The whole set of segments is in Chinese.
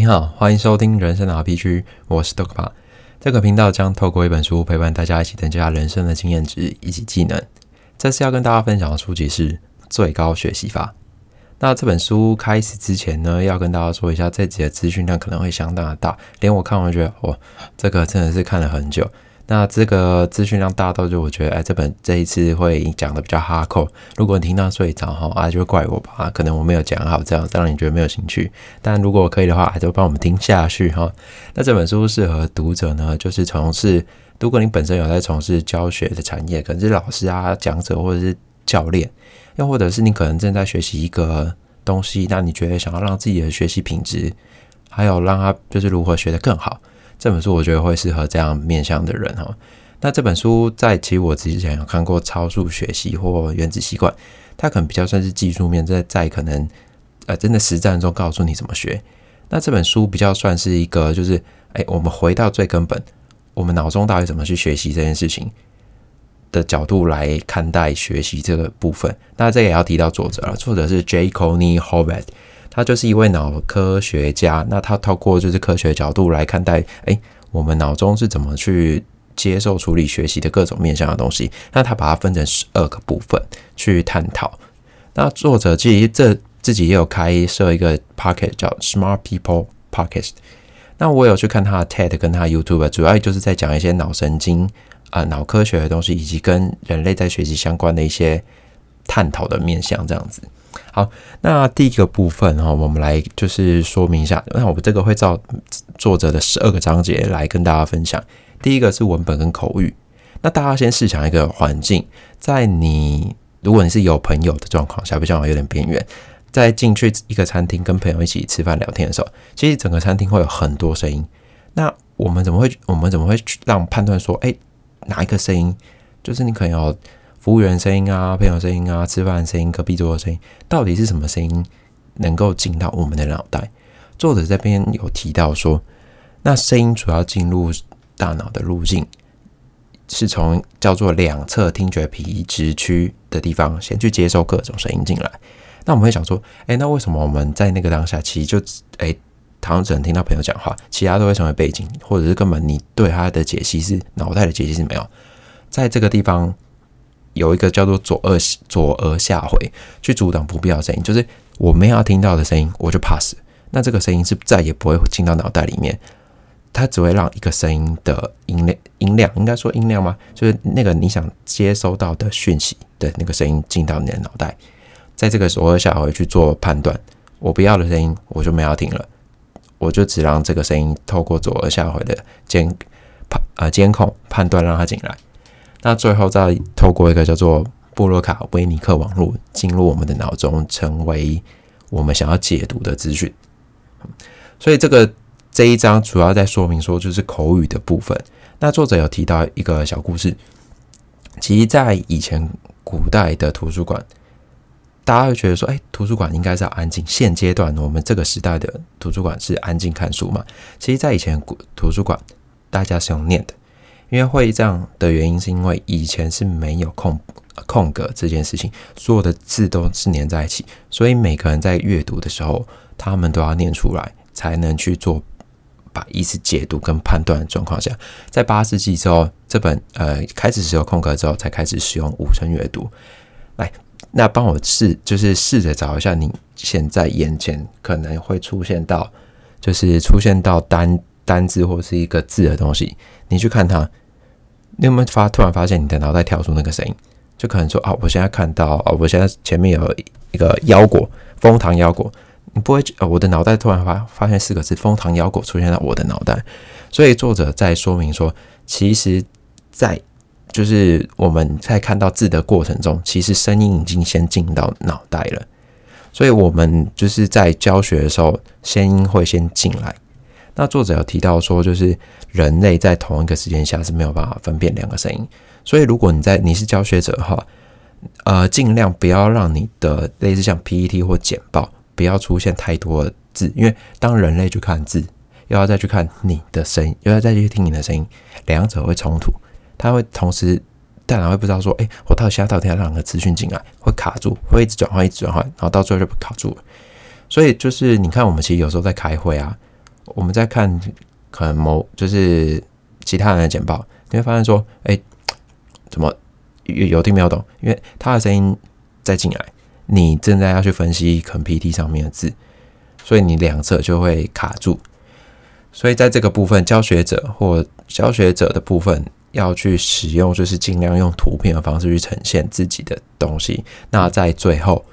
你好，欢迎收听人生的 RPG，我是 Docpa。这个频道将透过一本书陪伴大家一起增加人生的经验值以及技能。这次要跟大家分享的书籍是《最高学习法》。那这本书开始之前呢，要跟大家说一下，这集的资讯量可能会相当的大，连我看完觉得，哇，这个真的是看了很久。那这个资讯量大到就我觉得，哎，这本这一次会讲的比较哈扣。如果你听到睡着哈，啊，就怪我吧，可能我没有讲好，这样让你觉得没有兴趣。但如果可以的话，还是帮我们听下去哈。那这本书适合读者呢，就是从事，如果你本身有在从事教学的产业，可能是老师啊、讲者或者是教练，又或者是你可能正在学习一个东西，那你觉得想要让自己的学习品质，还有让他就是如何学得更好。这本书我觉得会适合这样面向的人哈。那这本书在其实我之前有看过超速学习或原子习惯，它可能比较算是技术面，在在可能呃真的实战中告诉你怎么学。那这本书比较算是一个就是哎，我们回到最根本，我们脑中到底怎么去学习这件事情的角度来看待学习这个部分。那这也要提到作者了，作者是 J. Coney Horvath。他就是一位脑科学家，那他透过就是科学角度来看待，哎，我们脑中是怎么去接受、处理、学习的各种面向的东西。那他把它分成十二个部分去探讨。那作者自己这自己也有开设一个 pocket 叫 Smart People Pocket。那我有去看他的 TED 跟他 YouTube，主要就是在讲一些脑神经啊、脑科学的东西，以及跟人类在学习相关的一些探讨的面向，这样子。好，那第一个部分哈，我们来就是说明一下。那我们这个会照作者的十二个章节来跟大家分享。第一个是文本跟口语。那大家先试想一个环境，在你如果你是有朋友的状况下，不像我有点边缘，在进去一个餐厅跟朋友一起吃饭聊天的时候，其实整个餐厅会有很多声音。那我们怎么会我们怎么会让判断说，哎，哪一个声音就是你可能要。服务员声音啊，朋友声音啊，吃饭声音，隔壁桌的声音，到底是什么声音能够进到我们的脑袋？作者这边有提到说，那声音主要进入大脑的路径是从叫做两侧听觉皮质区的地方先去接收各种声音进来。那我们会想说，哎，那为什么我们在那个当下，其实就哎，好像只能听到朋友讲话，其他都会成为背景，或者是根本你对他的解析是脑袋的解析是没有，在这个地方。有一个叫做左耳左耳下回去阻挡不必要的声音，就是我们要听到的声音，我就 pass。那这个声音是再也不会进到脑袋里面，它只会让一个声音的音量音量，应该说音量吗？就是那个你想接收到的讯息的那个声音进到你的脑袋，在这个左耳下回去做判断，我不要的声音我就没要听了，我就只让这个声音透过左耳下回的监判呃监控判断让它进来。那最后再透过一个叫做布洛卡威尼克网络进入我们的脑中，成为我们想要解读的资讯。所以这个这一章主要在说明说，就是口语的部分。那作者有提到一个小故事，其实，在以前古代的图书馆，大家会觉得说，哎，图书馆应该是要安静。现阶段我们这个时代的图书馆是安静看书嘛？其实，在以前古图书馆，大家是用念的。因为会这样的原因，是因为以前是没有空空格这件事情，所有的字都是连在一起，所以每个人在阅读的时候，他们都要念出来，才能去做把意思解读跟判断的状况下，在八世纪之后，这本呃开始使用空格之后，才开始使用五声阅读。来，那帮我试，就是试着找一下你现在眼前可能会出现到，就是出现到单单字或是一个字的东西，你去看它。你有没有发突然发现你的脑袋跳出那个声音？就可能说啊，我现在看到啊，我现在前面有一个腰果，蜂糖腰果。你不会呃，我的脑袋突然发发现四个字“蜂糖腰果”出现在我的脑袋。所以作者在说明说，其实，在就是我们在看到字的过程中，其实声音已经先进到脑袋了。所以我们就是在教学的时候，声音会先进来。那作者有提到说，就是人类在同一个时间下是没有办法分辨两个声音，所以如果你在你是教学者的话，呃，尽量不要让你的类似像 PPT 或简报不要出现太多字，因为当人类去看字，又要再去看你的声音，又要再去听你的声音，两者会冲突，他会同时大脑会不知道说，哎，我到底现在到底要让个资讯进来，会卡住，会一直转换，一直转换，然后到最后就卡住了。所以就是你看，我们其实有时候在开会啊。我们在看可能某就是其他人的简报，你会发现说，哎，怎么有有听没有懂？因为他的声音再进来，你正在要去分析可能 PT 上面的字，所以你两侧就会卡住。所以在这个部分，教学者或教学者的部分要去使用，就是尽量用图片的方式去呈现自己的东西。那在最后，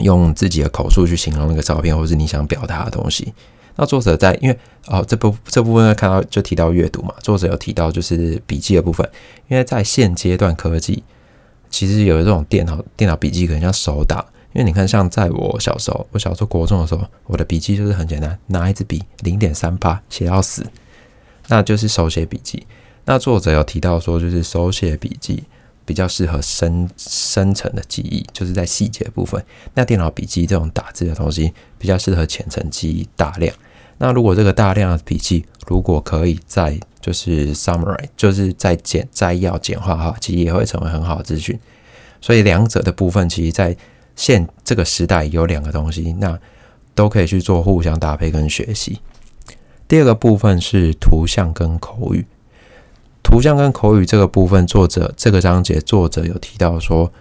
用自己的口述去形容那个照片，或是你想表达的东西。那作者在因为哦这部这部分看到就提到阅读嘛，作者有提到就是笔记的部分，因为在现阶段科技其实有这种电脑电脑笔记可能像手打。因为你看，像在我小时候，我小时候国中的时候，我的笔记就是很简单，拿一支笔，零点三八写到死，那就是手写笔记。那作者有提到说，就是手写笔记比较适合深深层的记忆，就是在细节部分。那电脑笔记这种打字的东西，比较适合浅层记忆大量。那如果这个大量的笔记，如果可以在就是 summary，就是在简摘要简化哈，其实也会成为很好的资讯。所以两者的部分，其实在现这个时代有两个东西，那都可以去做互相搭配跟学习。第二个部分是图像跟口语，图像跟口语这个部分，作者这个章节作者有提到说，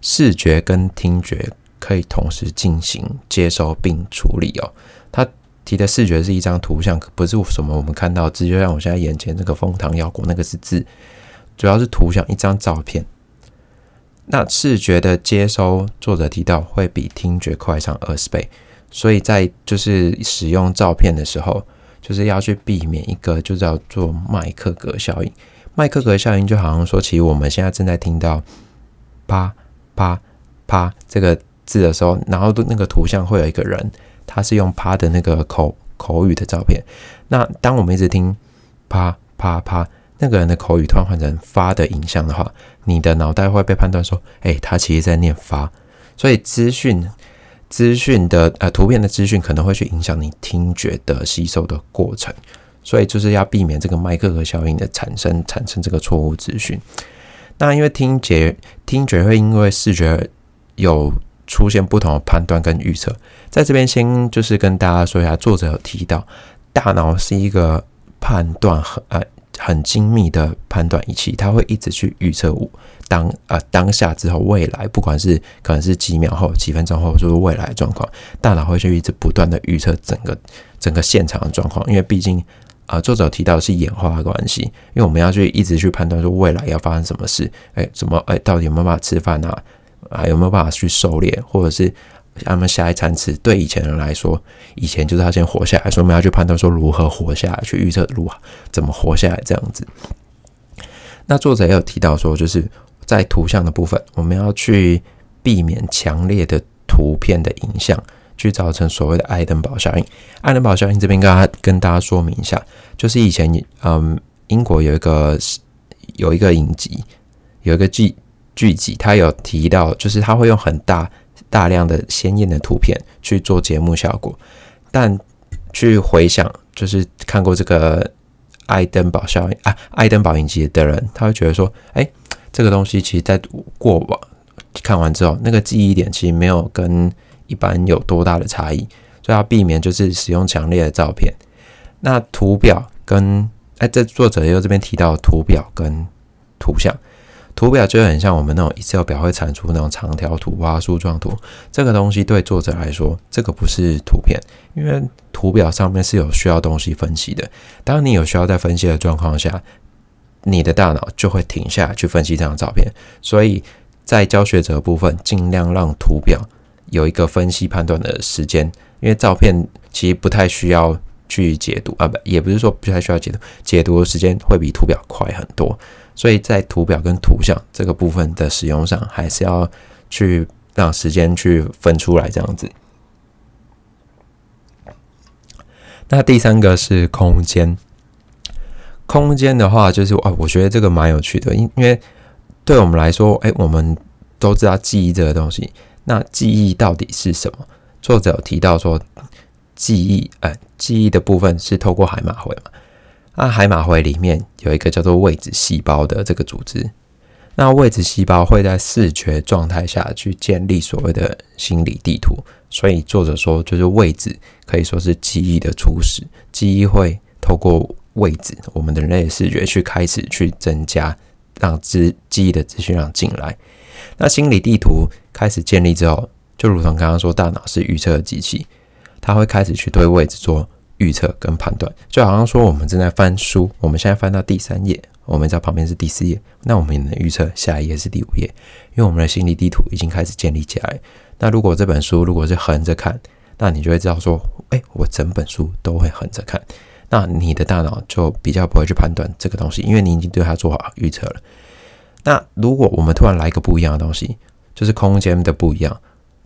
视觉跟听觉可以同时进行接收并处理哦。他提的视觉是一张图像，不是什么我们看到字，就像我现在眼前这个枫糖腰果那个是字，主要是图像一张照片。那视觉的接收，作者提到会比听觉快上二十倍，所以在就是使用照片的时候，就是要去避免一个就叫做麦克格效应。麦克格效应就好像说，其实我们现在正在听到啪啪啪这个字的时候，然后那个图像会有一个人，他是用啪的那个口口语的照片。那当我们一直听啪啪啪。那个人的口语突然换成发的影像的话，你的脑袋会被判断说，哎，他其实在念发，所以资讯资讯的呃图片的资讯可能会去影响你听觉的吸收的过程，所以就是要避免这个麦克格效应的产生，产生这个错误资讯。那因为听觉听觉会因为视觉有出现不同的判断跟预测，在这边先就是跟大家说一下，作者有提到，大脑是一个判断很呃。很精密的判断仪器，它会一直去预测当呃当下之后未来，不管是可能是几秒后、几分钟后，就是未来状况，大脑会去一直不断的预测整个整个现场的状况。因为毕竟啊，作者提到是演化的关系，因为我们要去一直去判断说未来要发生什么事，哎，怎么哎，到底有没有办法吃饭啊？啊，有没有办法去狩猎，或者是？他们下一餐吃，对以前人来说，以前就是他先活下来，所以我们要去判断说如何活下来，去预测如何怎么活下来这样子。那作者也有提到说，就是在图像的部分，我们要去避免强烈的图片的影响，去造成所谓的爱登堡效应。爱登堡效应这边跟大家跟大家说明一下，就是以前嗯，英国有一个有一个影集，有一个剧剧集，他有提到，就是他会用很大。大量的鲜艳的图片去做节目效果，但去回想，就是看过这个爱登堡效应啊，爱登堡影集的人，他会觉得说，哎，这个东西其实在过往看完之后，那个记忆点其实没有跟一般有多大的差异，所以要避免就是使用强烈的照片。那图表跟哎，这作者又这边提到图表跟图像。图表就很像我们那种 Excel 表会产出那种长条图啊、树状图，这个东西对作者来说，这个不是图片，因为图表上面是有需要东西分析的。当你有需要在分析的状况下，你的大脑就会停下来去分析这张照片。所以在教学者部分，尽量让图表有一个分析判断的时间，因为照片其实不太需要去解读啊，不，也不是说不太需要解读，解读的时间会比图表快很多。所以在图表跟图像这个部分的使用上，还是要去让时间去分出来这样子。那第三个是空间，空间的话就是啊，我觉得这个蛮有趣的，因因为对我们来说，哎，我们都知道记忆这个东西，那记忆到底是什么？作者有提到说，记忆，哎，记忆的部分是透过海马回嘛。那海马回里面有一个叫做位置细胞的这个组织，那位置细胞会在视觉状态下去建立所谓的心理地图，所以作者说，就是位置可以说是记忆的初始，记忆会透过位置，我们的人类视觉去开始去增加，让资记忆的资讯量进来。那心理地图开始建立之后，就如同刚刚说，大脑是预测的机器，它会开始去对位置做预测跟判断，就好像说我们正在翻书，我们现在翻到第三页。我们在旁边是第四页，那我们也能预测下一页是第五页，因为我们的心理地图已经开始建立起来。那如果这本书如果是横着看，那你就会知道说，哎，我整本书都会横着看。那你的大脑就比较不会去判断这个东西，因为你已经对它做好预测了。那如果我们突然来一个不一样的东西，就是空间的不一样，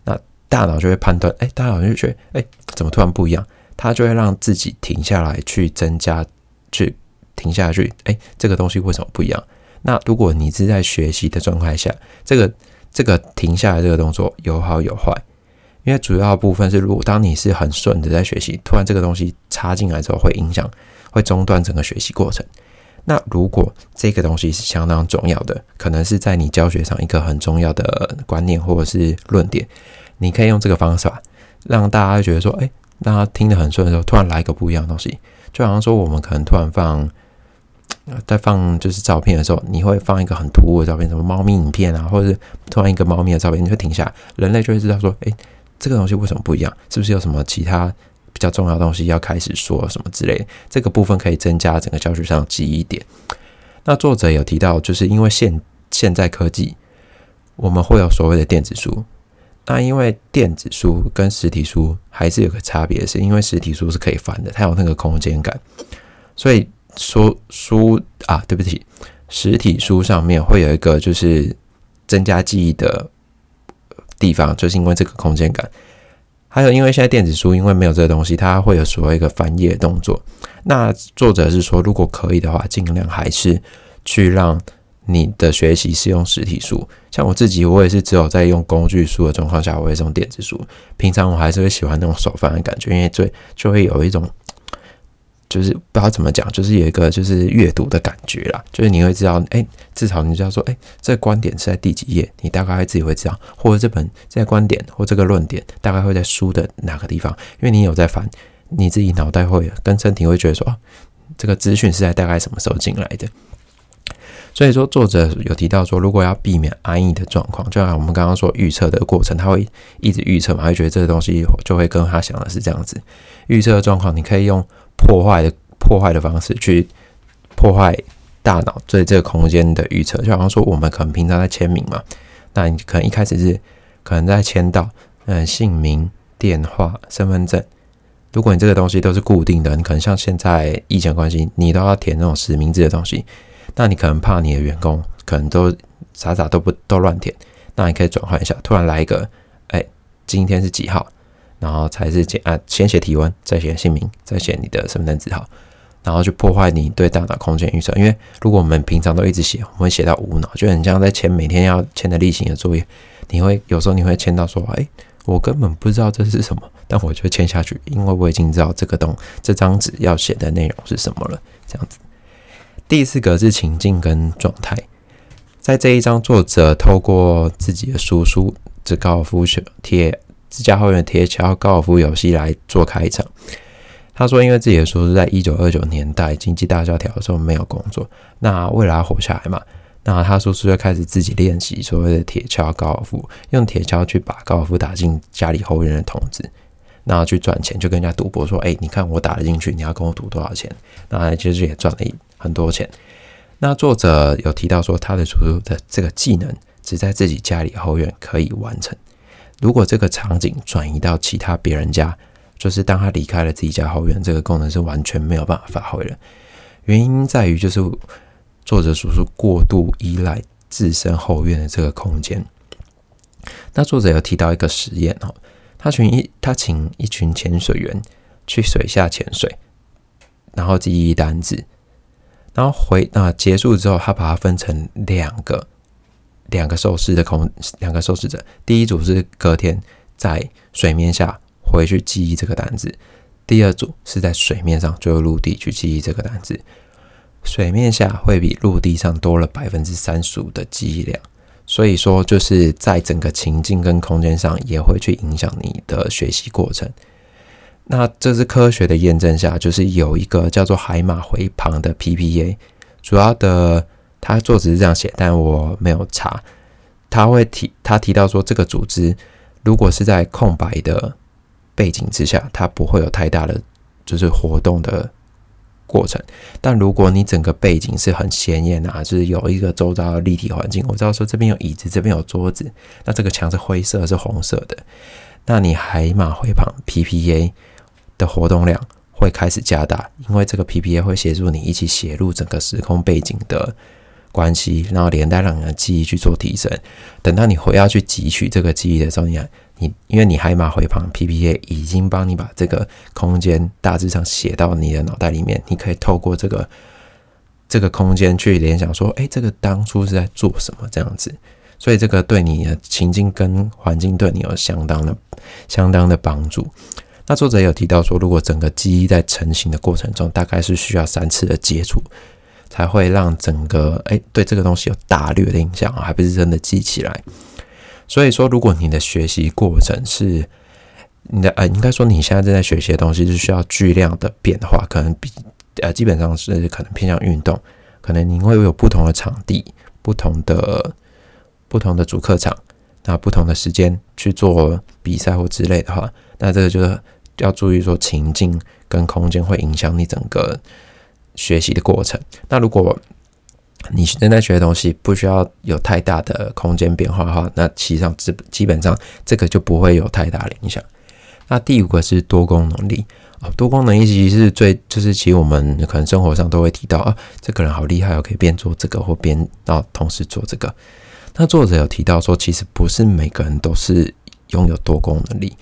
那大脑就会判断，哎，大脑就觉得，哎，怎么突然不一样？它就会让自己停下来去增加去。停下去，哎，这个东西为什么不一样？那如果你是在学习的状态下，这个这个停下来这个动作有好有坏，因为主要部分是，如果当你是很顺的在学习，突然这个东西插进来之后，会影响，会中断整个学习过程。那如果这个东西是相当重要的，可能是在你教学上一个很重要的观念或者是论点，你可以用这个方法让大家觉得说，哎，让他听得很顺的时候，突然来一个不一样的东西，就好像说我们可能突然放。在放就是照片的时候，你会放一个很突兀的照片，什么猫咪影片啊，或者是突然一个猫咪的照片，你会停下来，人类就会知道说，哎，这个东西为什么不一样？是不是有什么其他比较重要的东西要开始说什么之类的？这个部分可以增加整个教学上的记忆点。那作者有提到，就是因为现现在科技，我们会有所谓的电子书，那因为电子书跟实体书还是有个差别，是因为实体书是可以翻的，它有那个空间感，所以。说书啊，对不起，实体书上面会有一个就是增加记忆的地方，就是因为这个空间感。还有，因为现在电子书因为没有这个东西，它会有所谓一个翻页动作。那作者是说，如果可以的话，尽量还是去让你的学习是用实体书。像我自己，我也是只有在用工具书的状况下，我会用电子书。平常我还是会喜欢那种手翻的感觉，因为最就会有一种。就是不知道怎么讲，就是有一个就是阅读的感觉啦，就是你会知道，哎，至少你知道说，哎，这个观点是在第几页，你大概自己会知道，或者这本这观点或这个论点大概会在书的哪个地方，因为你有在翻，你自己脑袋会跟身体会觉得说，这个资讯是在大概什么时候进来的。所以说，作者有提到说，如果要避免安逸的状况，就像我们刚刚说预测的过程，他会一直预测嘛，会觉得这个东西就会跟他想的是这样子。预测的状况，你可以用。破坏的破坏的方式去破坏大脑对这个空间的预测，就好像说我们可能平常在签名嘛，那你可能一开始是可能在签到嗯姓名、电话、身份证，如果你这个东西都是固定的，你可能像现在疫情关系，你都要填那种实名制的东西，那你可能怕你的员工可能都傻傻都不都乱填，那你可以转换一下，突然来一个，哎，今天是几号？然后才是先啊，先写体温，再写姓名，再写你的身份证字号，然后去破坏你对大脑空间预测。因为如果我们平常都一直写，我们会写到无脑，就很像在签每天要签的例行的作业。你会有时候你会签到说，哎，我根本不知道这是什么，但我就签下去，因为我已经知道这个东这张纸要写的内容是什么了。这样子，第四个是情境跟状态，在这一章，作者透过自己的叔叔，这高尔夫球贴。自家后院铁锹高尔夫游戏来做开场。他说：“因为自己的叔叔在一九二九年代经济大萧条的时候没有工作，那为了要活下来嘛，那他叔叔就开始自己练习所谓的铁锹高尔夫，用铁锹去把高尔夫打进家里后院的桶子，那去赚钱，就跟人家赌博说：‘哎，你看我打了进去，你要跟我赌多少钱？’那其实也赚了一很多钱。那作者有提到说，他的叔叔的这个技能只在自己家里后院可以完成。”如果这个场景转移到其他别人家，就是当他离开了自己家后院，这个功能是完全没有办法发挥了。原因在于，就是作者叔叔过度依赖自身后院的这个空间。那作者有提到一个实验哦，他群一他请一群潜水员去水下潜水，然后记忆单子，然后回那结束之后，他把它分成两个。两个受试的空，两个受试者，第一组是隔天在水面下回去记忆这个单子，第二组是在水面上就陆地去记忆这个单子。水面下会比陆地上多了百分之三十五的记忆量。所以说，就是在整个情境跟空间上，也会去影响你的学习过程。那这是科学的验证下，就是有一个叫做海马回旁的 PPA，主要的他作者是这样写，但我没有查。他会提他提到说，这个组织如果是在空白的背景之下，它不会有太大的就是活动的。过程，但如果你整个背景是很鲜艳啊，就是有一个周遭的立体环境，我知道说这边有椅子，这边有桌子，那这个墙是灰色是红色的，那你海马回旁 PPA 的活动量会开始加大，因为这个 PPA 会协助你一起写入整个时空背景的关系，然后连带让你的记忆去做提升。等到你回要去汲取这个记忆的时候，你。你因为你海马回旁 PPA 已经帮你把这个空间大致上写到你的脑袋里面，你可以透过这个这个空间去联想说，哎，这个当初是在做什么这样子，所以这个对你的情境跟环境对你有相当的相当的帮助。那作者有提到说，如果整个记忆在成型的过程中，大概是需要三次的接触，才会让整个哎对这个东西有大略的印象，还不是真的记起来。所以说，如果你的学习过程是你的呃，应该说你现在正在学习的东西是需要巨量的变化，可能比呃基本上是可能偏向运动，可能你会有不同的场地、不同的不同的主客场，那不同的时间去做比赛或之类的话，那这个就是要注意说情境跟空间会影响你整个学习的过程。那如果你正在学的东西不需要有太大的空间变化的话，那其实上基基本上这个就不会有太大的影响。那第五个是多功能力啊，多功能力其实是最就是其实我们可能生活上都会提到啊，这个人好厉害哦，可以边做这个或边然后同时做这个。那作者有提到说，其实不是每个人都是拥有多功能力。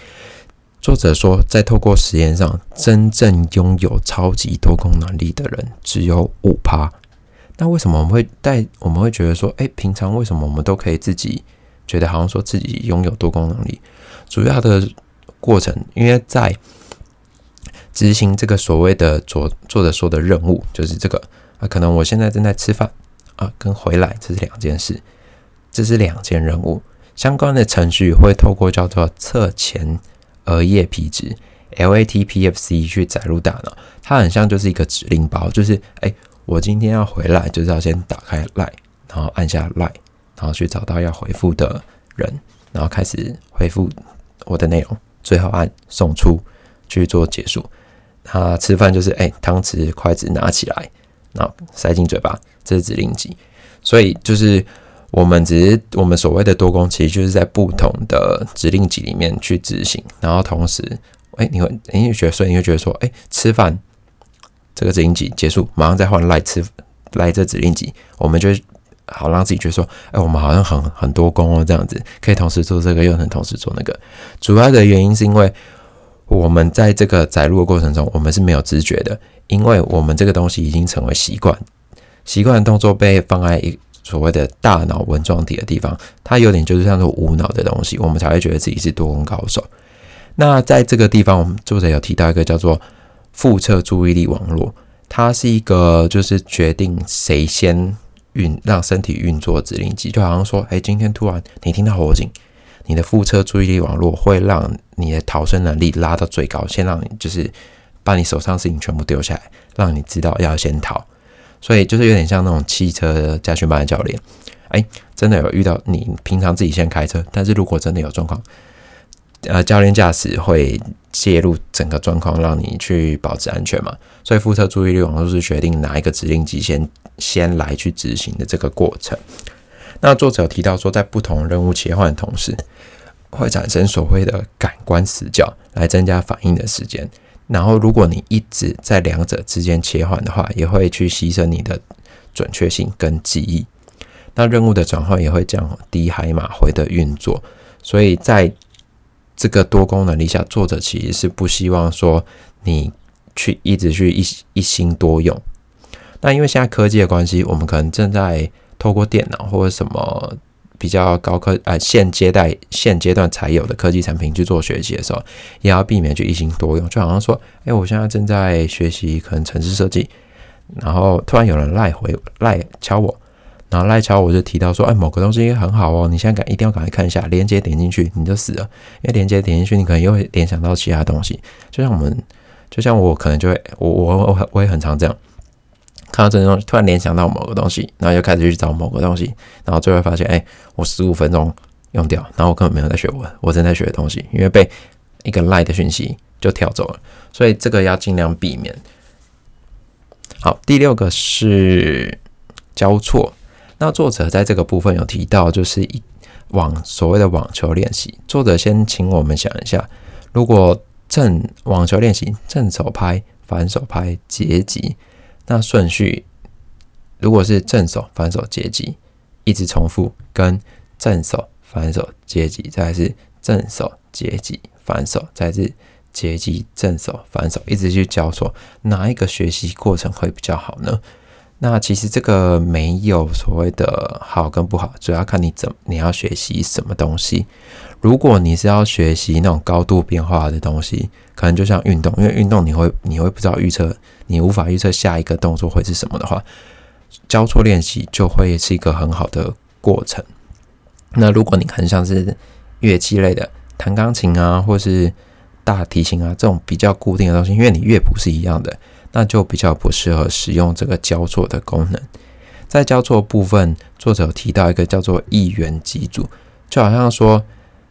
作者说，在透过实验上，真正拥有超级多功能力的人只有五趴。那为什么我们会带？我们会觉得说，哎，平常为什么我们都可以自己觉得好像说自己拥有多功能力？主要的过程，因为在执行这个所谓的作作者说的任务，就是这个啊，可能我现在正在吃饭啊，跟回来这是两件事，这是两件任务相关的程序会透过叫做侧前额叶皮质 LATPFC 去载入大脑，它很像就是一个指令包，就是哎。我今天要回来，就是要先打开 Line，然后按下 Line，然后去找到要回复的人，然后开始回复我的内容，最后按送出去做结束。他吃饭就是哎，汤匙筷子拿起来，然后塞进嘴巴，这是指令集。所以就是我们只是我们所谓的多工，其实就是在不同的指令集里面去执行，然后同时哎，你会你会觉得，所以你会觉得说，哎，吃饭。这个指令集结束，马上再换来吃来这指令集，我们就好让自己觉得说，哎，我们好像很很多功哦，这样子可以同时做这个，又能同时做那个。主要的原因是因为我们在这个载入的过程中，我们是没有知觉的，因为我们这个东西已经成为习惯，习惯动作被放在一所谓的大脑纹状体的地方，它有点就是像是无脑的东西，我们才会觉得自己是多功高手。那在这个地方，我们作者有提到一个叫做。复测注意力网络，它是一个就是决定谁先运让身体运作指令机，就好像说，哎，今天突然你听到火警，你的复测注意力网络会让你的逃生能力拉到最高，先让你就是把你手上事情全部丢下来，让你知道要先逃。所以就是有点像那种汽车驾训班的教练，哎，真的有遇到你平常自己先开车，但是如果真的有状况。呃，教练驾驶会介入整个状况，让你去保持安全嘛？所以，副车注意力网络是决定哪一个指令集先先来去执行的这个过程。那作者有提到说，在不同任务切换的同时，会产生所谓的感官死角，来增加反应的时间。然后，如果你一直在两者之间切换的话，也会去牺牲你的准确性跟记忆。那任务的转换也会降低海马回的运作。所以在这个多功能力下，作者其实是不希望说你去一直去一一心多用。那因为现在科技的关系，我们可能正在透过电脑或者什么比较高科呃现阶段现阶段才有的科技产品去做学习的时候，也要避免去一心多用。就好像说，哎，我现在正在学习可能城市设计，然后突然有人赖回赖敲我，然后赖敲我就提到说，哎，某个东西很好哦，你现在赶一定要赶快看一下，连接点进去你就死了，因为连接点进去你可能又会联想到其他东西，就像我们，就像我可能就会，我我我我也很常这样，看到这种突然联想到某个东西，然后又开始去找某个东西，然后最后发现，哎，我十五分钟用掉，然后我根本没有在学文我正在学的东西，因为被一个赖的讯息就跳走了，所以这个要尽量避免。好，第六个是交错。那作者在这个部分有提到，就是一网所谓的网球练习。作者先请我们想一下，如果正网球练习正手拍、反手拍、截击，那顺序如果是正手、反手、截击，一直重复，跟正手、反手、截击，再是正手、截击、反手，再是。截击正手反手，一直去交错，哪一个学习过程会比较好呢？那其实这个没有所谓的好跟不好，主要看你怎你要学习什么东西。如果你是要学习那种高度变化的东西，可能就像运动，因为运动你会你会不知道预测，你无法预测下一个动作会是什么的话，交错练习就会是一个很好的过程。那如果你很像是乐器类的，弹钢琴啊，或是大提琴啊，这种比较固定的东西，因为你乐谱是一样的，那就比较不适合使用这个交错的功能。在交错部分，作者有提到一个叫做一元机组，就好像说，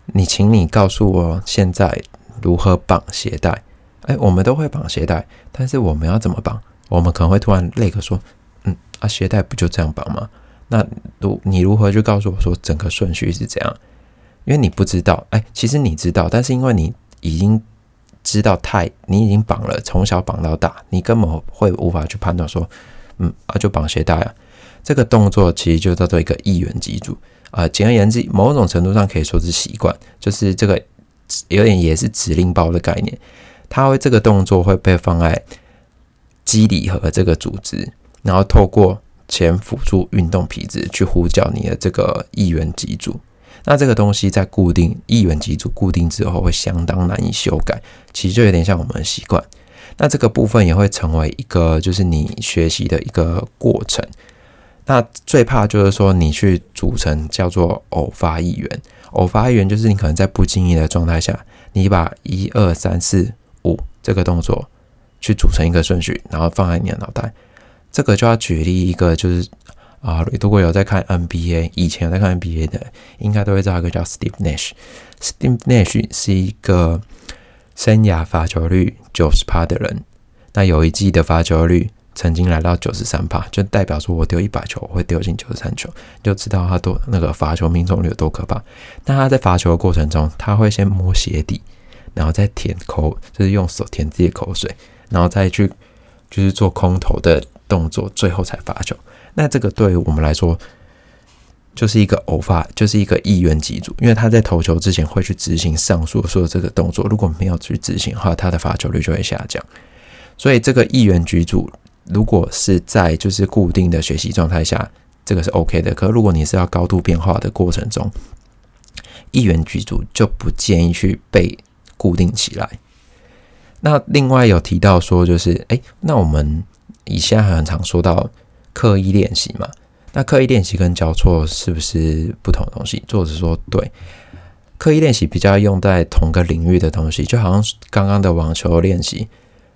你请你告诉我现在如何绑鞋带。哎，我们都会绑鞋带，但是我们要怎么绑？我们可能会突然那个说，嗯啊，鞋带不就这样绑吗？那如你如何去告诉我说整个顺序是怎样？因为你不知道，哎，其实你知道，但是因为你。已经知道太，你已经绑了，从小绑到大，你根本会无法去判断说，嗯啊，就绑鞋带啊。这个动作其实就叫做一个一元基础啊。简而言之，某种程度上可以说是习惯，就是这个有点也是指令包的概念。它会这个动作会被放在肌理和这个组织，然后透过前辅助运动皮质去呼叫你的这个一元基础。那这个东西在固定一元基础固定之后，会相当难以修改。其实就有点像我们的习惯。那这个部分也会成为一个，就是你学习的一个过程。那最怕就是说，你去组成叫做偶发一元。偶发一元就是你可能在不经意的状态下，你把一二三四五这个动作去组成一个顺序，然后放在你的脑袋。这个就要举例一个，就是。啊，如果有在看 NBA，以前有在看 NBA 的，应该都会知道一个叫 Steve Nash。Steve Nash 是一个生涯罚球率九十趴的人。那有一季的罚球率曾经来到九十三趴，就代表说我丢一百球，我会丢进九十三球，就知道他多那个罚球命中率有多可怕。那他在罚球的过程中，他会先摸鞋底，然后再舔口，就是用手舔自己的口水，然后再去就是做空投的动作，最后才罚球。那这个对于我们来说，就是一个偶发，就是一个意愿机组，因为他在投球之前会去执行上述说的这个动作，如果没有去执行的话，他的罚球率就会下降。所以这个意愿局组，如果是在就是固定的学习状态下，这个是 OK 的。可如果你是要高度变化的过程中，意愿局组就不建议去被固定起来。那另外有提到说，就是哎，那我们以前很常说到。刻意练习嘛？那刻意练习跟交错是不是不同的东西？作者说对，刻意练习比较用在同个领域的东西，就好像刚刚的网球练习。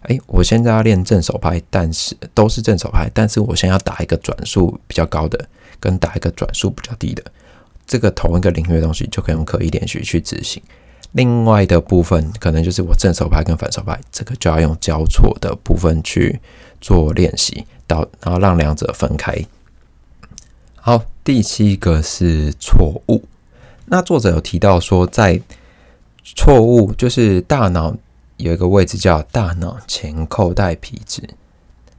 哎，我现在要练正手拍，但是都是正手拍，但是我先要打一个转速比较高的，跟打一个转速比较低的，这个同一个领域的东西就可以用刻意练习去执行。另外的部分可能就是我正手拍跟反手拍，这个就要用交错的部分去做练习。到，然后让两者分开。好，第七个是错误。那作者有提到说，在错误就是大脑有一个位置叫大脑前扣带皮质，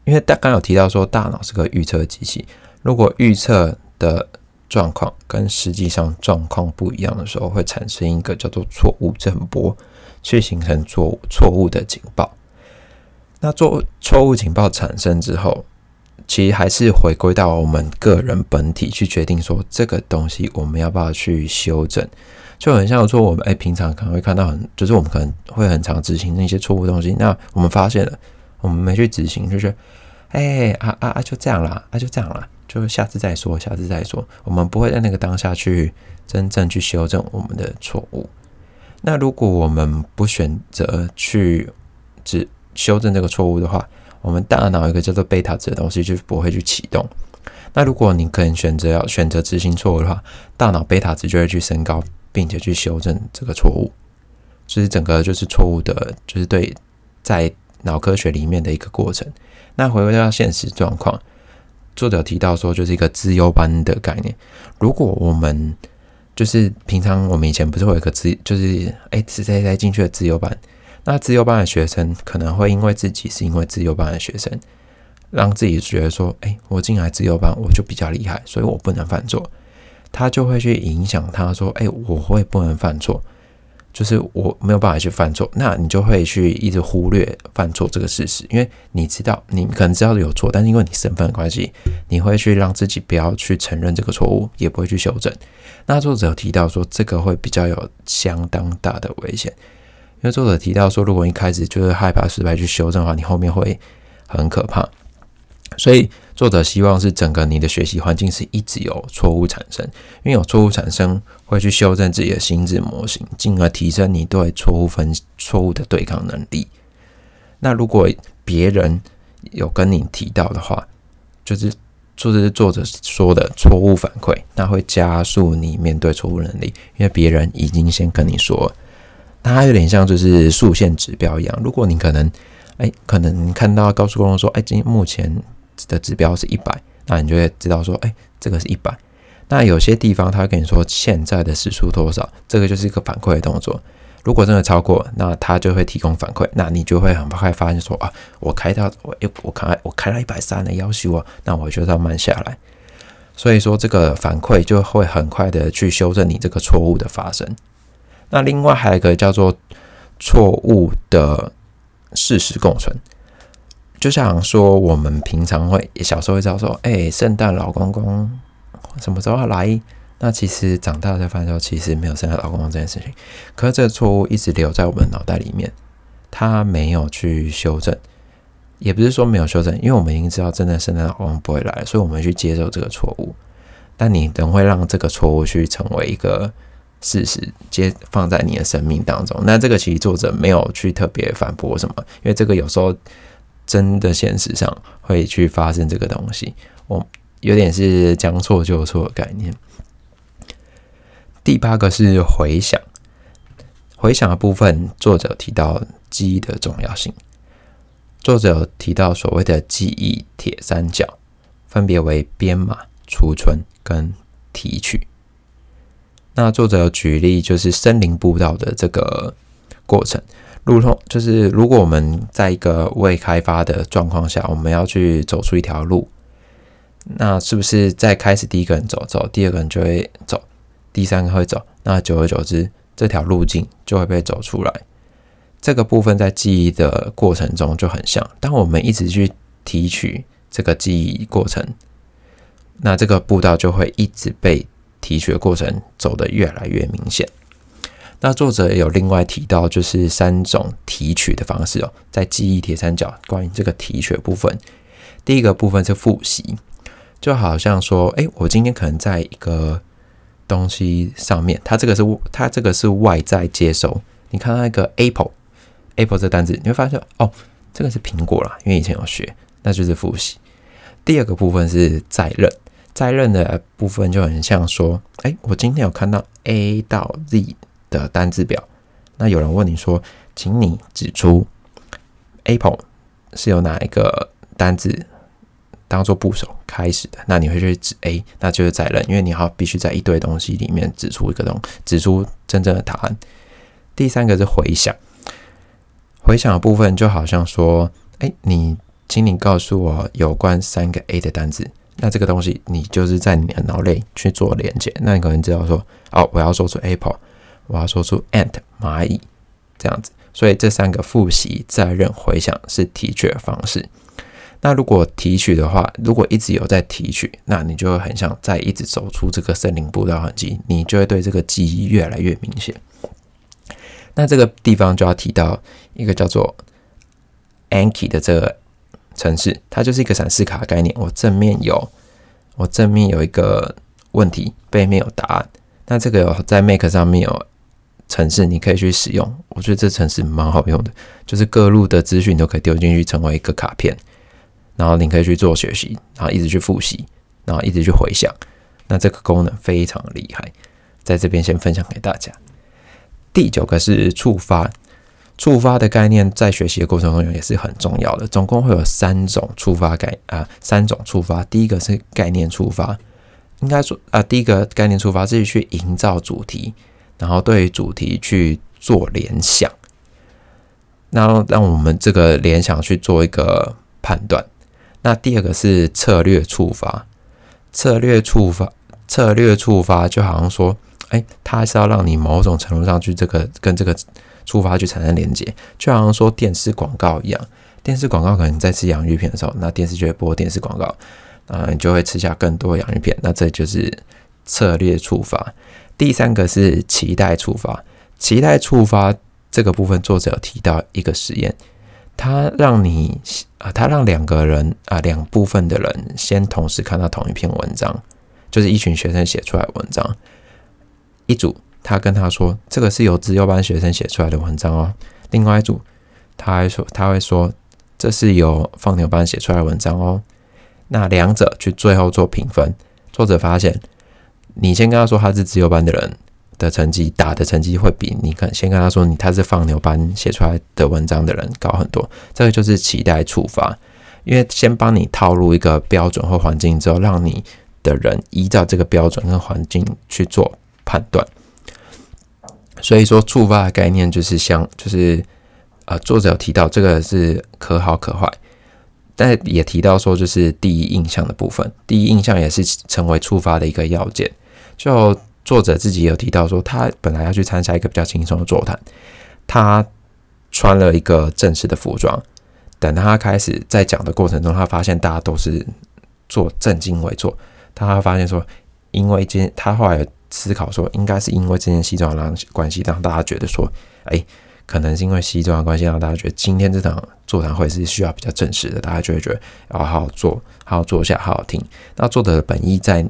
因为大刚有提到说，大脑是个预测机器。如果预测的状况跟实际上状况不一样的时候，会产生一个叫做错误振波，去形成错误错误的警报。那做错误警报产生之后，其实还是回归到我们个人本体去决定说这个东西我们要不要去修正，就很像说我们哎平常可能会看到很就是我们可能会很常执行那些错误东西，那我们发现了我们没去执行，就是哎啊啊啊，就这样啦，啊就这样啦，就下次再说，下次再说。我们不会在那个当下去真正去修正我们的错误。那如果我们不选择去只修正这个错误的话，我们大脑一个叫做贝塔值的东西就不会去启动。那如果你可能选择要选择执行错误的话，大脑贝塔值就会去升高，并且去修正这个错误。就是整个就是错误的，就是对在脑科学里面的一个过程。那回归到现实状况，作者提到说，就是一个资优班的概念。如果我们就是平常我们以前不是会有个资，就是哎，是谁谁进去的资优班？那自由班的学生可能会因为自己是因为自由班的学生，让自己觉得说：“哎，我进来自由班我就比较厉害，所以我不能犯错。”他就会去影响他说：“哎，我会不能犯错，就是我没有办法去犯错。”那你就会去一直忽略犯错这个事实，因为你知道你可能知道有错，但是因为你身份的关系，你会去让自己不要去承认这个错误，也不会去修正。那作者有提到说，这个会比较有相当大的危险。因为作者提到说，如果一开始就是害怕失败去修正的话，你后面会很可怕。所以作者希望是整个你的学习环境是一直有错误产生，因为有错误产生会去修正自己的心智模型，进而提升你对错误分错误的对抗能力。那如果别人有跟你提到的话，就是就是作者说的错误反馈，那会加速你面对错误能力，因为别人已经先跟你说。它有点像就是竖线指标一样，如果你可能，哎，可能看到高速公路说，哎，今目前的指标是一百，那你就会知道说，哎，这个是一百。那有些地方他会跟你说现在的时速多少，这个就是一个反馈的动作。如果真的超过，那他就会提供反馈，那你就会很快发现说，啊，我开到我我开我开到一百三的要求啊，那我就要慢下来。所以说这个反馈就会很快的去修正你这个错误的发生。那另外还有一个叫做错误的事实共存，就像说我们平常会小时候会知道说，哎，圣诞老公公什么时候要来？那其实长大才发现，其实没有圣诞老公公这件事情。可是这个错误一直留在我们脑袋里面，他没有去修正，也不是说没有修正，因为我们已经知道真的圣诞老公公不会来，所以我们去接受这个错误。但你仍会让这个错误去成为一个。事实接放在你的生命当中，那这个其实作者没有去特别反驳什么，因为这个有时候真的现实上会去发生这个东西，我有点是将错就错的概念。第八个是回想，回想的部分，作者提到记忆的重要性。作者提到所谓的记忆铁三角，分别为编码、储存跟提取。那作者举例，就是森林步道的这个过程。路通就是如果我们在一个未开发的状况下，我们要去走出一条路，那是不是在开始第一个人走走，第二个人就会走，第三个会走？那久而久之，这条路径就会被走出来。这个部分在记忆的过程中就很像，当我们一直去提取这个记忆过程，那这个步道就会一直被。提取的过程走得越来越明显。那作者也有另外提到，就是三种提取的方式哦，在记忆铁三角关于这个提取部分，第一个部分是复习，就好像说，哎，我今天可能在一个东西上面，它这个是它这个是外在接收。你看到一个 apple，apple 这单字，你会发现哦，这个是苹果啦，因为以前有学，那就是复习。第二个部分是再认。在认的部分就很像说，哎，我今天有看到 A 到 Z 的单字表，那有人问你说，请你指出 Apple 是由哪一个单字当做部首开始的，那你会去指 A，那就是在认，因为你要必须在一堆东西里面指出一个东，指出真正的答案。第三个是回想，回想的部分就好像说，哎，你，请你告诉我有关三个 A 的单字。那这个东西，你就是在你的脑内去做连接。那你可能知道说，哦，我要说出 apple，我要说出 ant 蚂蚁这样子。所以这三个复习、再认、回想是提取的方式。那如果提取的话，如果一直有在提取，那你就会很像在一直走出这个森林步道痕迹，你就会对这个记忆越来越明显。那这个地方就要提到一个叫做 Anki 的这个程式，它就是一个闪示卡概念。我正面有，我正面有一个问题，背面有答案。那这个在 Make 上面有城市，你可以去使用。我觉得这城市蛮好用的，就是各路的资讯都可以丢进去，成为一个卡片，然后你可以去做学习，然后一直去复习，然后一直去回想。那这个功能非常厉害，在这边先分享给大家。第九个是触发。触发的概念在学习的过程中也是很重要的。总共会有三种触发概啊，三种触发。第一个是概念触发，应该说啊，第一个概念触发是去营造主题，然后对主题去做联想，那让我们这个联想去做一个判断。那第二个是策略触发，策略触发，策略触发就好像说，哎，它是要让你某种程度上去这个跟这个。触发去产生连接，就好像说电视广告一样。电视广告可能在吃洋芋片的时候，那电视就会播电视广告，啊，你就会吃下更多洋芋片。那这就是策略触发。第三个是期待触发，期待触发这个部分，作者有提到一个实验，他让你啊，他让两个人啊，两部分的人先同时看到同一篇文章，就是一群学生写出来的文章，一组。他跟他说：“这个是由自由班学生写出来的文章哦。”另外一组，他还说：“他会说这是由放牛班写出来的文章哦。”那两者去最后做评分，作者发现，你先跟他说他是自由班的人的成绩打的成绩会比你看先跟他说你他是放牛班写出来的文章的人高很多。这个就是期待触发，因为先帮你套入一个标准或环境之后，让你的人依照这个标准跟环境去做判断。所以说，触发的概念就是像，就是呃，作者有提到这个是可好可坏，但也提到说，就是第一印象的部分，第一印象也是成为触发的一个要件。就作者自己有提到说，他本来要去参加一个比较轻松的座谈，他穿了一个正式的服装，等他开始在讲的过程中，他发现大家都是做正襟危坐，他发现说，因为今他后来。思考说，应该是因为这件西装让关系让大家觉得说，哎，可能是因为西装的关系让大家觉得今天这场座谈会是需要比较正式的，大家就会觉得要好好坐，好好坐下，好好听。那作者的本意在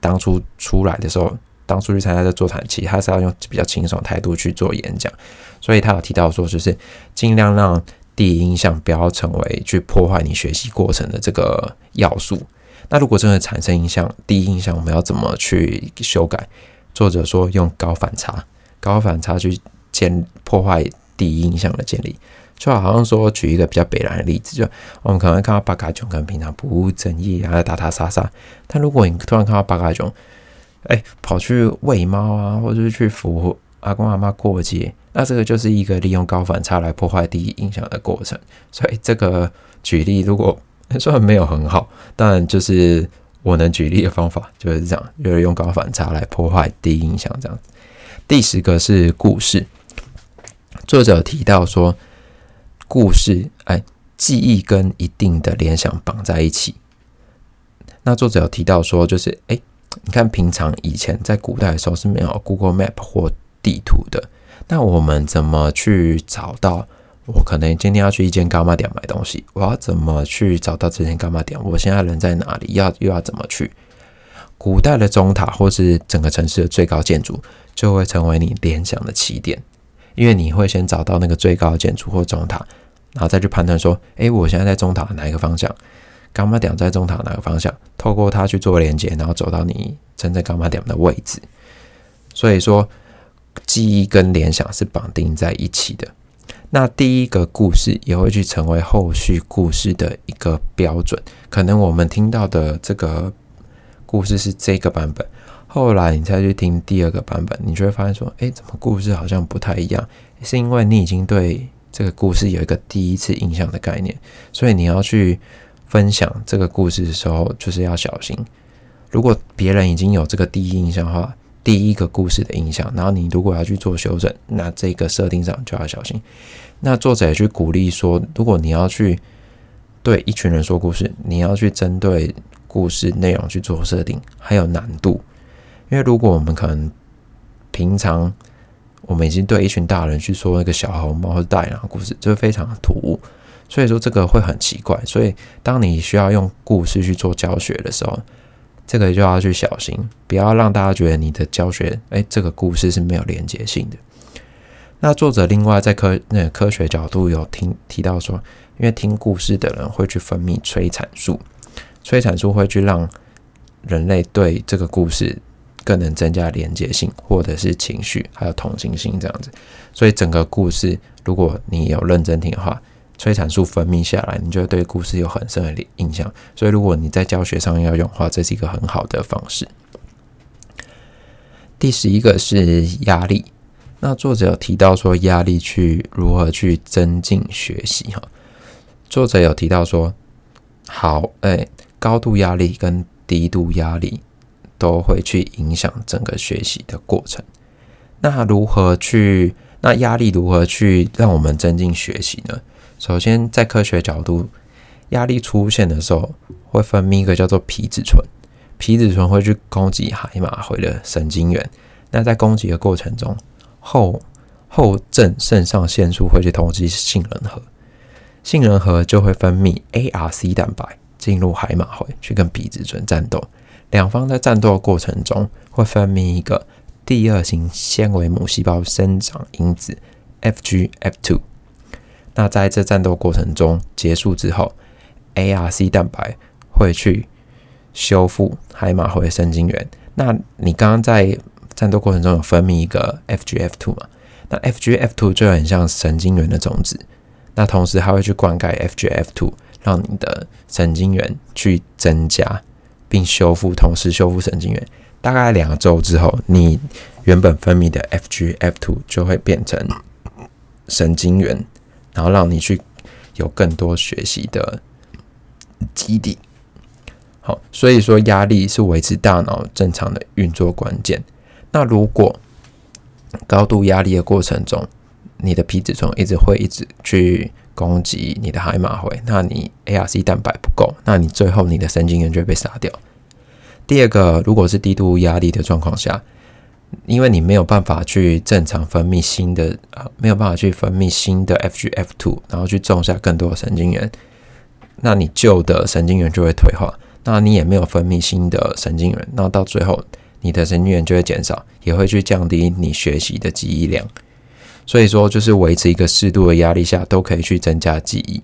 当初出来的时候，当初去参加这座谈期，他是要用比较轻松的态度去做演讲，所以他有提到说，就是尽量让第一印象不要成为去破坏你学习过程的这个要素。那如果真的产生印象，第一印象我们要怎么去修改？作者说用高反差，高反差去建破坏第一印象的建立，就好像说举一个比较北然的例子，就我们可能看到巴卡囧，可能平常不务正业啊，打打杀杀，但如果你突然看到巴卡囧，哎，跑去喂猫啊，或者是去扶阿公阿妈过节，那这个就是一个利用高反差来破坏第一印象的过程。所以这个举例如果。虽然没有很好，但就是我能举例的方法就是这样，就是用高反差来破坏第一印象这样。第十个是故事，作者提到说，故事哎，记忆跟一定的联想绑在一起。那作者有提到说，就是哎，你看平常以前在古代的时候是没有 Google Map 或地图的，那我们怎么去找到？我可能今天要去一间干妈店买东西，我要怎么去找到这间干妈店？我现在人在哪里？要又要怎么去？古代的钟塔或是整个城市的最高建筑，就会成为你联想的起点，因为你会先找到那个最高的建筑或钟塔，然后再去判断说，诶，我现在在钟塔哪一个方向？伽马点在钟塔哪个方向？透过它去做连接，然后走到你真正伽马点的位置。所以说，记忆跟联想是绑定在一起的。那第一个故事也会去成为后续故事的一个标准。可能我们听到的这个故事是这个版本，后来你再去听第二个版本，你就会发现说，哎，怎么故事好像不太一样？是因为你已经对这个故事有一个第一次印象的概念，所以你要去分享这个故事的时候，就是要小心。如果别人已经有这个第一印象的话，第一个故事的印象，然后你如果要去做修正，那这个设定上就要小心。那作者也去鼓励说，如果你要去对一群人说故事，你要去针对故事内容去做设定，还有难度。因为如果我们可能平常我们已经对一群大人去说一个小红帽或者大羊的故事，就非常突兀。所以说这个会很奇怪。所以当你需要用故事去做教学的时候，这个就要去小心，不要让大家觉得你的教学，哎，这个故事是没有连接性的。那作者另外在科那科学角度有听提到说，因为听故事的人会去分泌催产素，催产素会去让人类对这个故事更能增加连接性，或者是情绪还有同情心这样子。所以整个故事，如果你有认真听的话。催产素分泌下来，你就会对故事有很深的印象。所以，如果你在教学上要用的话，这是一个很好的方式。第十一个是压力。那作者有提到说，压力去如何去增进学习？哈，作者有提到说，好，哎，高度压力跟低度压力都会去影响整个学习的过程。那如何去？那压力如何去让我们增进学习呢？首先，在科学角度，压力出现的时候，会分泌一个叫做皮质醇，皮质醇会去攻击海马回的神经元。那在攻击的过程中，后后正肾上腺素会去通知杏仁核，杏仁核就会分泌 ARC 蛋白进入海马回去跟皮质醇战斗。两方在战斗的过程中，会分泌一个第二型纤维母细胞生长因子 FGF2。那在这战斗过程中结束之后，ARC 蛋白会去修复海马回神经元。那你刚刚在战斗过程中有分泌一个 FGF2 嘛？那 FGF2 就很像神经元的种子。那同时还会去灌溉 FGF2，让你的神经元去增加并修复，同时修复神经元。大概两周之后，你原本分泌的 FGF2 就会变成神经元。然后让你去有更多学习的基地。好，所以说压力是维持大脑正常的运作关键。那如果高度压力的过程中，你的皮质醇一直会一直去攻击你的海马回，那你 ARC 蛋白不够，那你最后你的神经元就会被杀掉。第二个，如果是低度压力的状况下。因为你没有办法去正常分泌新的啊，没有办法去分泌新的 FGF two，然后去种下更多的神经元，那你旧的神经元就会退化，那你也没有分泌新的神经元，那到最后你的神经元就会减少，也会去降低你学习的记忆量。所以说，就是维持一个适度的压力下，都可以去增加记忆。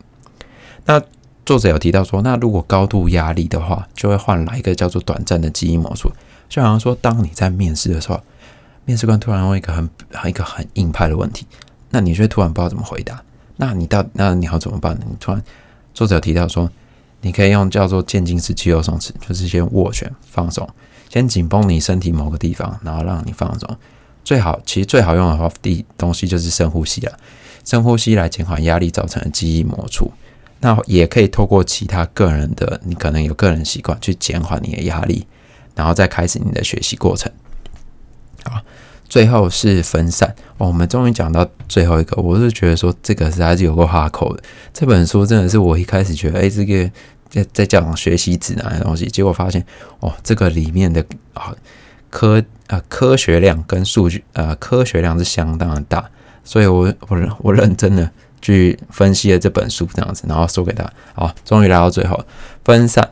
那作者有提到说，那如果高度压力的话，就会换来一个叫做短暂的记忆模组，就好像说，当你在面试的时候。面试官突然问一个很一个很硬派的问题，那你却突然不知道怎么回答，那你到那你要怎么办呢？你突然作者有提到说，你可以用叫做渐进式肌肉松弛，就是先握拳放松，先紧绷你身体某个地方，然后让你放松。最好其实最好用的话，第东西就是深呼吸了，深呼吸来减缓压力造成的记忆模除。那也可以透过其他个人的，你可能有个人习惯去减缓你的压力，然后再开始你的学习过程。好。最后是分散哦，我们终于讲到最后一个，我是觉得说这个实在是有个哈口的。这本书真的是我一开始觉得，哎，这个在在讲学习指南的东西，结果发现哦，这个里面的啊科啊科学量跟数据呃科学量是相当的大，所以我我我认真的去分析了这本书这样子，然后说给他，好，终于来到最后分散。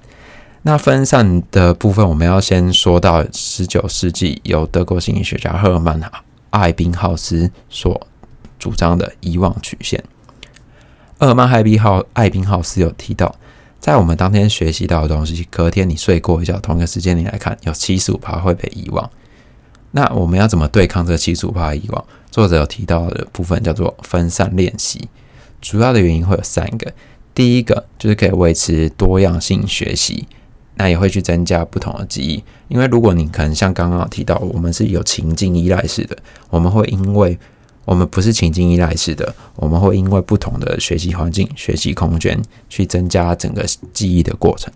那分散的部分，我们要先说到十九世纪由德国心理学家赫尔曼·艾宾浩斯所主张的遗忘曲线。赫尔曼·艾宾浩艾宾浩斯有提到，在我们当天学习到的东西，隔天你睡过一觉，同一个时间你来看，有七十五趴会被遗忘。那我们要怎么对抗这七十五趴遗忘？作者有提到的部分叫做分散练习，主要的原因会有三个。第一个就是可以维持多样性学习。那也会去增加不同的记忆，因为如果你可能像刚刚提到，我们是有情境依赖式的，我们会因为我们不是情境依赖式的，我们会因为不同的学习环境、学习空间去增加整个记忆的过程。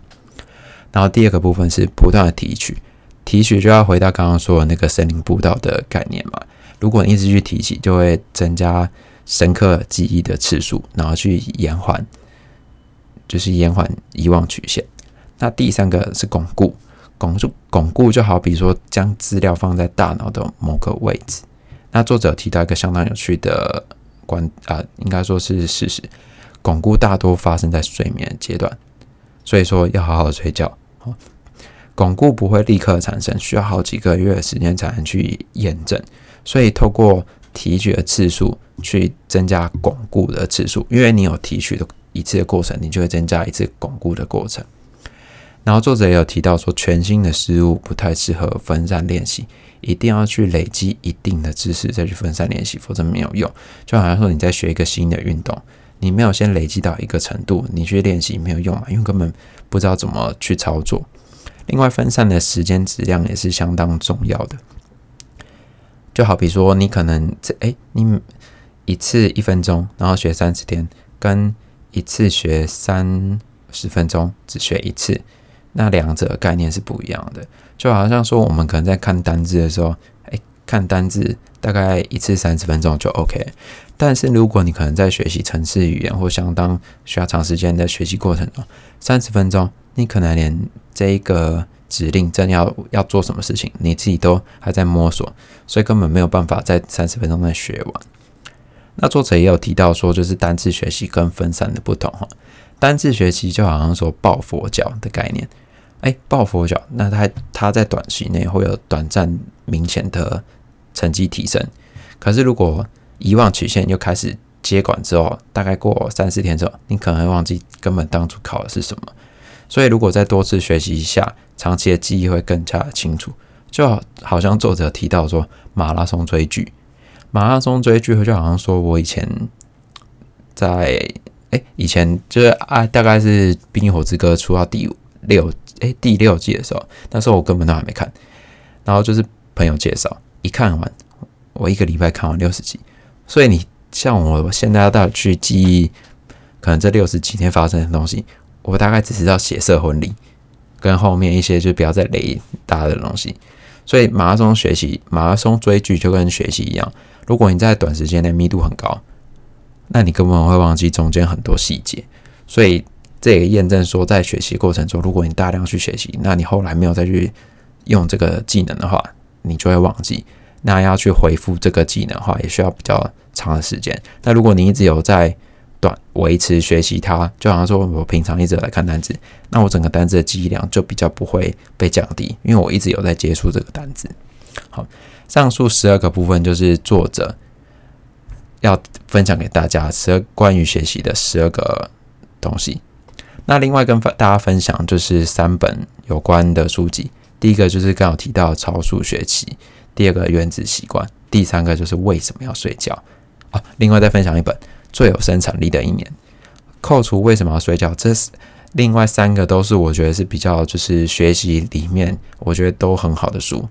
然后第二个部分是不断的提取，提取就要回到刚刚说的那个森林步道的概念嘛。如果你一直去提起，就会增加深刻记忆的次数，然后去延缓，就是延缓遗忘曲线。那第三个是巩固，巩固巩固就好比说将资料放在大脑的某个位置。那作者提到一个相当有趣的观啊，应该说是事实，巩固大多发生在睡眠阶段，所以说要好好睡觉。巩固不会立刻产生，需要好几个月的时间才能去验证。所以透过提取的次数去增加巩固的次数，因为你有提取的一次的过程，你就会增加一次巩固的过程。然后作者也有提到说，全新的事物不太适合分散练习，一定要去累积一定的知识再去分散练习，否则没有用。就好像说你在学一个新的运动，你没有先累积到一个程度，你去练习没有用嘛，因为根本不知道怎么去操作。另外，分散的时间质量也是相当重要的。就好比说，你可能这哎，你一次一分钟，然后学三十天，跟一次学三十分钟只学一次，那两者概念是不一样的。就好像说，我们可能在看单字的时候，哎，看单字大概一次三十分钟就 OK。但是如果你可能在学习城市语言或相当需要长时间的学习过程中，三十分钟，你可能连这一个。指令真要要做什么事情，你自己都还在摸索，所以根本没有办法在三十分钟内学完。那作者也有提到说，就是单字学习跟分散的不同哈。单字学习就好像说抱佛脚的概念，哎，抱佛脚，那他他在短期内会有短暂明显的成绩提升。可是如果遗忘曲线又开始接管之后，大概过三四天之后，你可能会忘记根本当初考的是什么。所以如果再多次学习一下，长期的记忆会更加清楚，就好好像作者提到说马拉松追剧，马拉松追剧就好像说我以前在哎以前就是啊大概是《冰与火之歌》出到第六哎第六季的时候，那时候我根本都还没看，然后就是朋友介绍，一看完我一个礼拜看完六十集，所以你像我现在要带去记忆，可能这六十几天发生的东西，我大概只知道血色婚礼。跟后面一些就不要再雷大的东西，所以马拉松学习、马拉松追剧就跟学习一样。如果你在短时间内密度很高，那你根本会忘记中间很多细节。所以这也验证说，在学习过程中，如果你大量去学习，那你后来没有再去用这个技能的话，你就会忘记。那要去回复这个技能的话，也需要比较长的时间。那如果你一直有在短维持学习它，就好像说我平常一直有来看单词，那我整个单词的记忆量就比较不会被降低，因为我一直有在接触这个单词。好，上述十二个部分就是作者要分享给大家十二关于学习的十二个东西。那另外跟大家分享就是三本有关的书籍，第一个就是刚好提到超速学习，第二个原子习惯，第三个就是为什么要睡觉啊。另外再分享一本。最有生产力的一年，扣除为什么要睡觉，这是另外三个都是我觉得是比较就是学习里面我觉得都很好的书。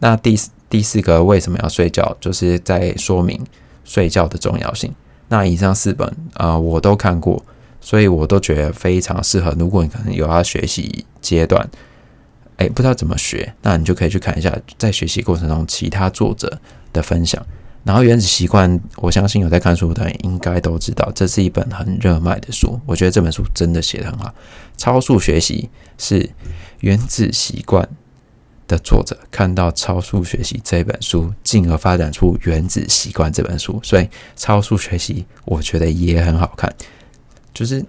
那第第四个为什么要睡觉，就是在说明睡觉的重要性。那以上四本啊我都看过，所以我都觉得非常适合。如果你可能有要学习阶段，哎不知道怎么学，那你就可以去看一下在学习过程中其他作者的分享。然后《原子习惯》，我相信有在看书的人应该都知道，这是一本很热卖的书。我觉得这本书真的写得很好。超速学习是《原子习惯》的作者看到《超速学习》这本书，进而发展出《原子习惯》这本书。所以，超速学习我觉得也很好看，就是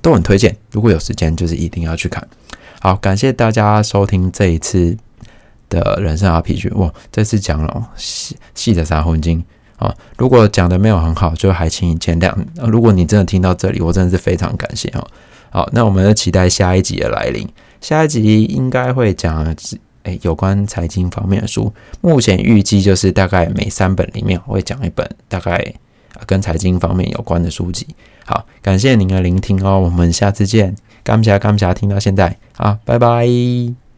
都很推荐。如果有时间，就是一定要去看。好，感谢大家收听这一次。的人生 RPG 哇，这次讲了细细的三魂经啊，如果讲的没有很好，就还请你见谅。如果你真的听到这里，我真的是非常感谢哦。好，那我们就期待下一集的来临。下一集应该会讲诶有关财经方面的书，目前预计就是大概每三本里面会讲一本大概跟财经方面有关的书籍。好，感谢您的聆听哦，我们下次见。感谢感谢听到现在，好，拜拜。